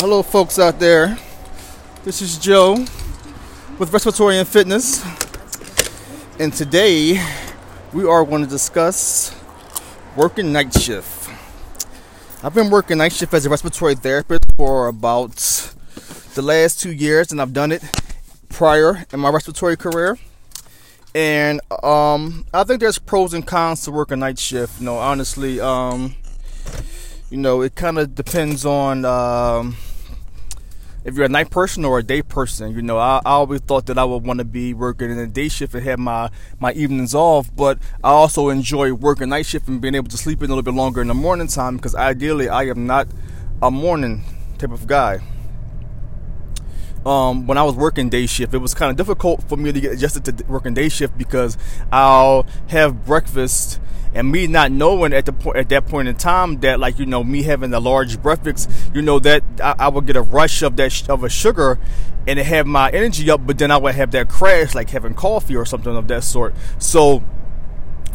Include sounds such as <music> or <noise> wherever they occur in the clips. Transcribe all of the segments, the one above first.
Hello, folks out there. This is Joe with Respiratory and Fitness, and today we are going to discuss working night shift. I've been working night shift as a respiratory therapist for about the last two years, and I've done it prior in my respiratory career. And um, I think there's pros and cons to working night shift. You know, honestly, um, you know, it kind of depends on. Um, if you're a night person or a day person, you know, I, I always thought that I would want to be working in a day shift and have my, my evenings off, but I also enjoy working night shift and being able to sleep in a little bit longer in the morning time because ideally I am not a morning type of guy. Um, when I was working day shift, it was kind of difficult for me to get adjusted to working day shift because I'll have breakfast and me not knowing at the point at that point in time that like you know me having a large breakfast you know that I, I would get a rush of that sh- of a sugar and it have my energy up but then I would have that crash like having coffee or something of that sort so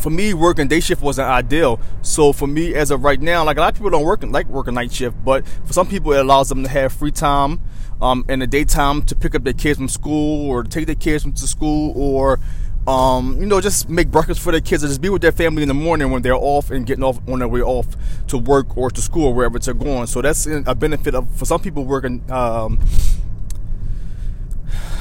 for me, working day shift wasn't ideal. So for me, as of right now, like a lot of people don't work like working night shift, but for some people, it allows them to have free time um, in the daytime to pick up their kids from school or take their kids from to school or um, you know, just make breakfast for their kids or just be with their family in the morning when they're off and getting off on their way off to work or to school or wherever they're going. So that's a benefit of for some people working um,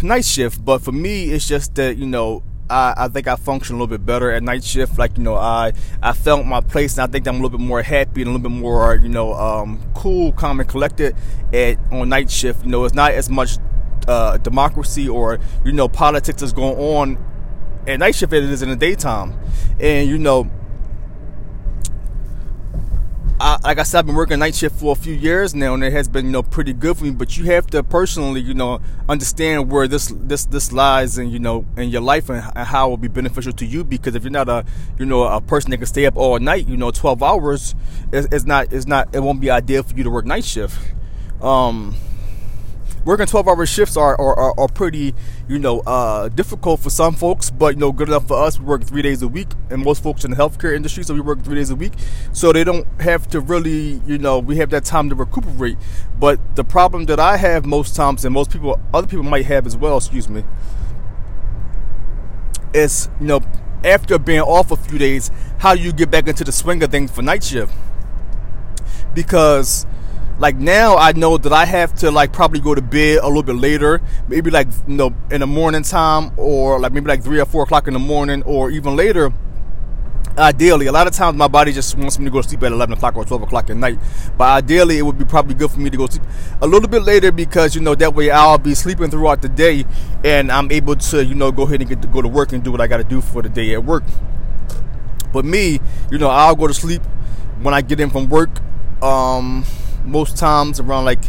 night shift. But for me, it's just that you know I, I, think I function a little bit better at night shift. Like you know, I I felt my place, and I think I'm a little bit more happy and a little bit more you know um, cool, calm, and collected at on night shift. You know, it's not as much uh, democracy or you know politics that's going on at night shift it is in the daytime. And you know, I, like I said, I've been working night shift for a few years now, and it has been you know pretty good for me. But you have to personally, you know, understand where this this this lies in you know in your life and how it will be beneficial to you. Because if you're not a you know a person that can stay up all night, you know, 12 hours, it's, it's not it's not it won't be ideal for you to work night shift. Um, working 12 hour shifts are, are, are, are pretty, you know, uh, difficult for some folks, but, you know, good enough for us. We work three days a week, and most folks in the healthcare industry, so we work three days a week. So they don't have to really, you know, we have that time to recuperate. But the problem that I have most times, and most people, other people might have as well, excuse me, is, you know, after being off a few days, how do you get back into the swing of things for night shift? Because like now I know that I have to like probably go to bed a little bit later, maybe like you know in the morning time or like maybe like three or four o'clock in the morning or even later. Ideally, a lot of times my body just wants me to go to sleep at 11 o'clock or 12 o'clock at night. But ideally, it would be probably good for me to go sleep a little bit later because, you know, that way I'll be sleeping throughout the day and I'm able to, you know, go ahead and get to go to work and do what I got to do for the day at work. But me, you know, I'll go to sleep when I get in from work. Um, most times around like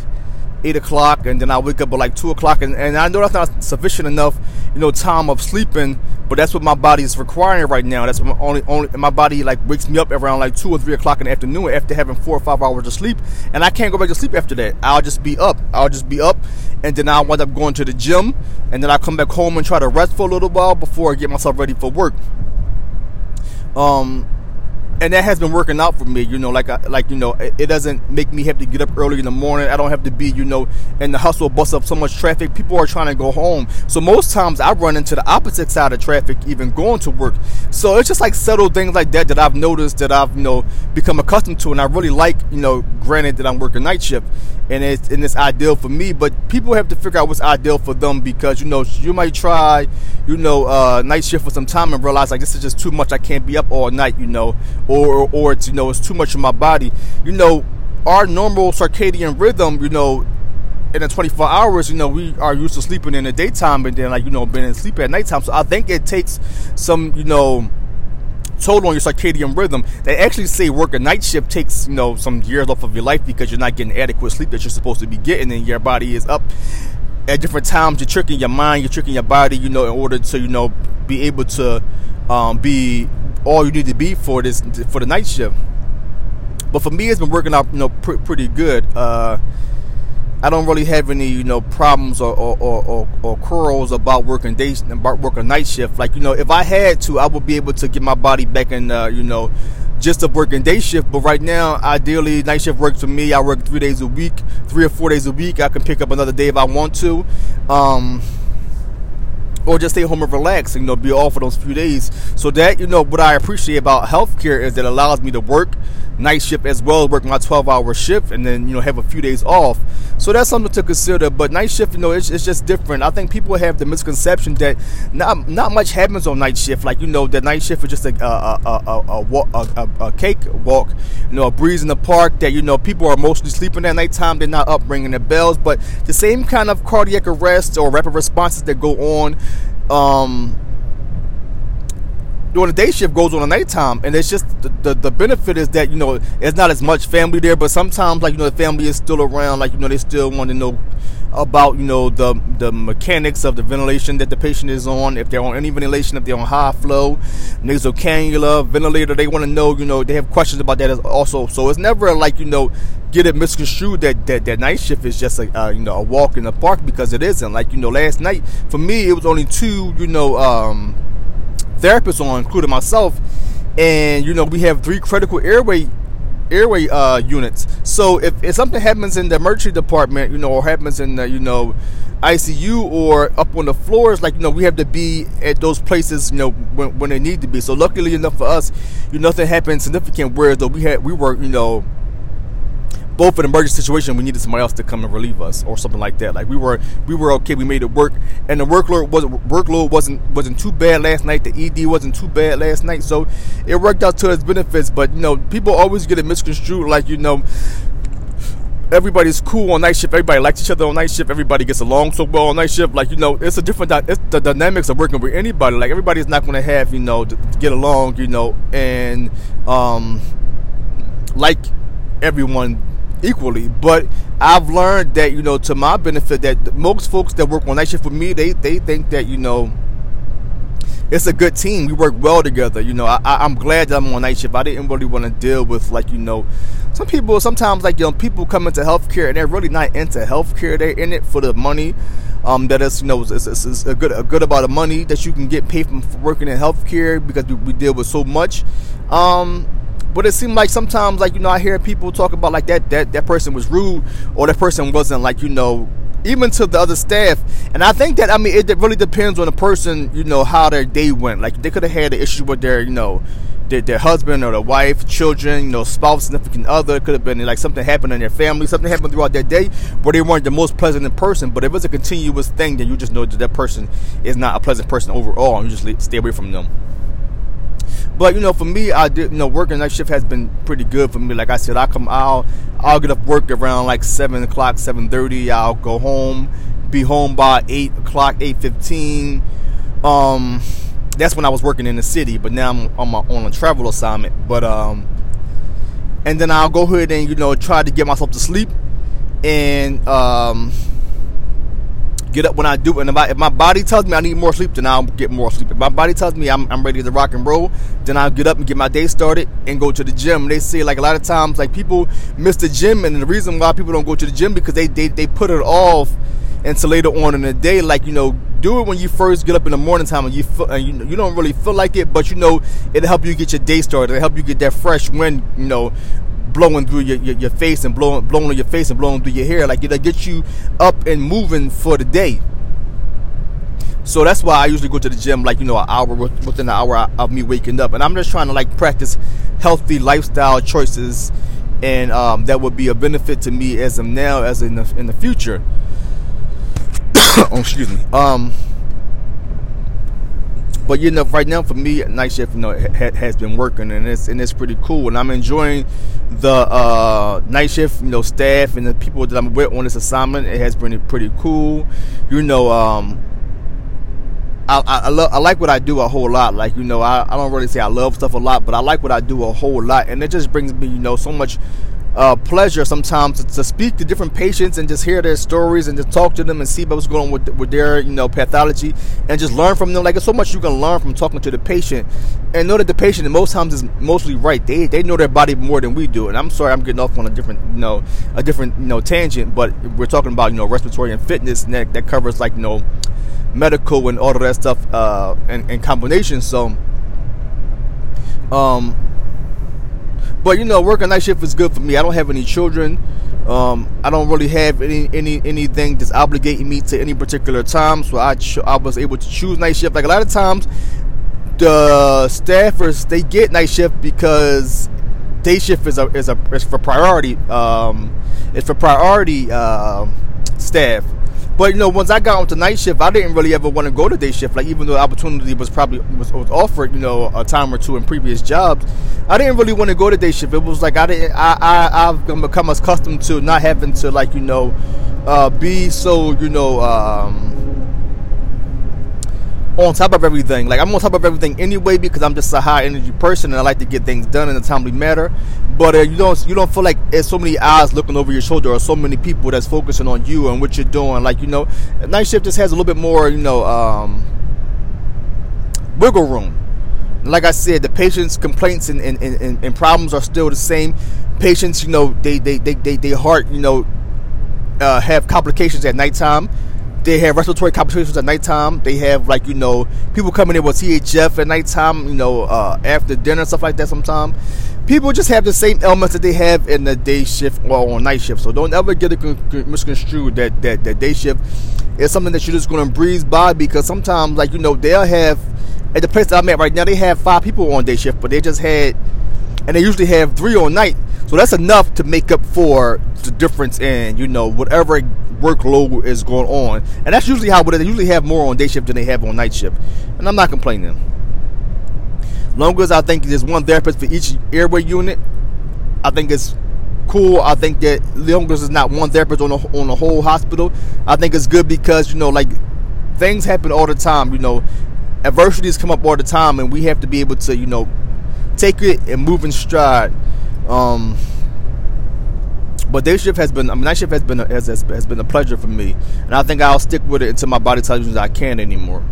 eight o'clock, and then I wake up at like two o'clock, and, and I know that's not sufficient enough, you know, time of sleeping. But that's what my body is requiring right now. That's what my only only my body like wakes me up around like two or three o'clock in the afternoon after having four or five hours of sleep, and I can't go back to sleep after that. I'll just be up. I'll just be up, and then I'll wind up going to the gym, and then I come back home and try to rest for a little while before I get myself ready for work. Um, and that has been working out for me. You know, like I, like you know, it, it, doesn't make me have to get up early in the morning. I don't have to be, you know, in the hustle bus up so much traffic. People are trying to go home, so most times I run into the opposite side of traffic, even going to work. So it's just like subtle things like that that I've noticed that I've you know become accustomed to, and I really like. You know, granted that I'm working night shift, and it's and it's ideal for me, but people have to figure out what's ideal for them because you know you might try, you know, uh, night shift for some time and realize like this is just too much. I can't be up all night, you know or or it's you know it's too much in my body. You know, our normal circadian rhythm, you know, in the 24 hours, you know, we are used to sleeping in the daytime and then like you know being in sleep at nighttime. So I think it takes some you know toll on your circadian rhythm. They actually say work a night shift takes you know some years off of your life because you're not getting adequate sleep that you're supposed to be getting, and your body is up at different times. You're tricking your mind, you're tricking your body, you know, in order to you know be able to um, be all you need to be for this for the night shift. But for me, it's been working out, you know, pr- pretty good. Uh, I don't really have any, you know, problems or or, or, or quarrels about working day about working night shift. Like you know, if I had to, I would be able to get my body back in, uh, you know, just a working day shift. But right now, ideally, night shift works for me. I work three days a week, three or four days a week. I can pick up another day if I want to. Um, or just stay home and relax and you know be off for those few days. So that you know what I appreciate about healthcare is that it allows me to work night shift as well, work my 12 hour shift, and then you know have a few days off. So that's something to consider. But night shift, you know, it's, it's just different. I think people have the misconception that not not much happens on night shift. Like you know, the night shift is just a a a a, a, a, a cake walk, you know, a breeze in the park. That you know people are mostly sleeping at nighttime. They're not up ringing their bells. But the same kind of cardiac arrest or rapid responses that go on. Um, during the day shift goes on the nighttime, and it's just the, the, the benefit is that you know it's not as much family there, but sometimes like you know the family is still around, like you know they still want to know about you know the the mechanics of the ventilation that the patient is on, if they're on any ventilation, if they're on high flow, nasal cannula, ventilator, they want to know you know they have questions about that also. So it's never like you know get it misconstrued that that, that night shift is just a you know a walk in the park because it isn't. Like you know last night for me it was only two you know. um therapists on, including myself, and you know we have three critical airway airway uh, units. So if, if something happens in the emergency department, you know, or happens in the you know ICU or up on the floors, like you know, we have to be at those places, you know, when, when they need to be. So luckily enough for us, you know, nothing happened significant. Where though we had we were, you know both an emergency situation we needed somebody else to come and relieve us or something like that. Like we were we were okay, we made it work, and the workload wasn't workload wasn't wasn't too bad last night. The ED wasn't too bad last night, so it worked out to its benefits. But you know, people always get it misconstrued, like you know. Everybody's cool on night shift. Everybody likes each other on night shift. Everybody gets along so well on night shift. Like you know, it's a different. It's the dynamics of working with anybody. Like everybody's not going to have you know to get along. You know, and um, like everyone equally. But I've learned that you know to my benefit that most folks that work on night shift for me, they they think that you know it's a good team. We work well together. You know, I, am glad that I'm on night shift. I didn't really want to deal with like you know, some people sometimes like you know people come into healthcare and they're really not into healthcare. They're in it for the money. Um, that is you know it's, it's, it's a good a good amount of money that you can get paid from working in healthcare because we, we deal with so much. Um, but it seemed like sometimes, like you know, I hear people talk about like that that that person was rude or that person wasn't like you know even to the other staff. And I think that I mean it really depends on the person, you know, how their day went. Like they could have had an issue with their, you know, their, their husband or their wife, children, you know, spouse, significant other. Could have been like something happened in their family, something happened throughout their day where they weren't the most pleasant person. But if it's a continuous thing, then you just know that that person is not a pleasant person overall, and you just stay away from them. But you know, for me, I did you know working night shift has been pretty good for me. Like I said, I come out, I'll get up work around like seven o'clock, seven thirty. I'll go home, be home by eight o'clock, eight fifteen. Um, that's when I was working in the city, but now I'm on, my, on a travel assignment. But um, and then I'll go ahead and you know try to get myself to sleep, and um get up when I do. And if, I, if, my body tells me I need more sleep, then I'll get more sleep. If my body tells me I'm, I'm ready to rock and roll, then I'll get up and get my day started and go to the gym. They say like a lot of times like people miss the gym, and the reason why people don't go to the gym because they they, they put it off until later on in the day. Like you know, do it when you first get up in the morning time and you feel, and you, you don't really feel like it, but you know it'll help you get your day started. It'll help you get that fresh wind, you know, blowing through your, your, your, face and blowing blowing on your face and blowing through your hair. Like it'll get you up and moving for the day. So that's why I usually go to the gym like you know an hour within an hour of me waking up, and I'm just trying to like practice healthy lifestyle choices, and um, that would be a benefit to me as of now as in the in the future. <coughs> oh, excuse me. Um, but you know, right now for me, night shift, you know, ha- has been working, and it's and it's pretty cool, and I'm enjoying the uh, night shift, you know, staff and the people that I'm with on this assignment. It has been pretty cool. You know, um, I, I, I, love, I like what I do a whole lot. Like, you know, I, I don't really say I love stuff a lot, but I like what I do a whole lot. And it just brings me, you know, so much uh, pleasure sometimes to, speak to different patients and just hear their stories and just talk to them and see what's going on with, with their you know pathology and just learn from them. Like there's so much you can learn from talking to the patient and know that the patient most times is mostly right. They they know their body more than we do. And I'm sorry I'm getting off on a different you know a different you know tangent, but we're talking about you know respiratory and fitness and that, that covers like you know medical and all of that stuff uh, and, and combination. So um But you know, working night shift is good for me. I don't have any children. Um, I don't really have any any anything that's obligating me to any particular time, so I ch- I was able to choose night shift. Like a lot of times, the staffers they get night shift because day shift is a is a is for priority. Um, it's for priority uh, staff. But you know, once I got onto night shift, I didn't really ever want to go to day shift. Like even though the opportunity was probably was, was offered, you know, a time or two in previous jobs, I didn't really want to go to day shift. It was like I didn't. I I I've become accustomed to not having to like you know, uh, be so you know. Um, on top of everything. Like I'm on top of everything anyway because I'm just a high energy person and I like to get things done in a timely manner. But uh, you don't you don't feel like there's so many eyes looking over your shoulder or so many people that's focusing on you and what you're doing. Like you know, night shift just has a little bit more you know um, wiggle room. Like I said, the patient's complaints and, and, and, and problems are still the same. Patients, you know, they they they they, they heart, you know, uh, have complications at nighttime they have respiratory complications at nighttime. They have like you know people coming in with CHF at nighttime. You know uh, after dinner stuff like that. Sometimes people just have the same elements that they have in the day shift or on night shift. So don't ever get it misconstrued that that that day shift is something that you're just going to breeze by because sometimes like you know they'll have at the place that I'm at right now they have five people on day shift, but they just had and they usually have three on night. So that's enough to make up for the difference in you know whatever workload is going on, and that's usually how it is. They usually have more on day shift than they have on night shift, and I'm not complaining. Long as I think there's one therapist for each airway unit, I think it's cool. I think that long as there's not one therapist on a, on the whole hospital, I think it's good because you know like things happen all the time. You know, adversities come up all the time, and we have to be able to you know take it and move in stride. Um, but day shift has been, I mean, night shift has been a, has, has been a pleasure for me, and I think I'll stick with it until my body tells me I can't anymore.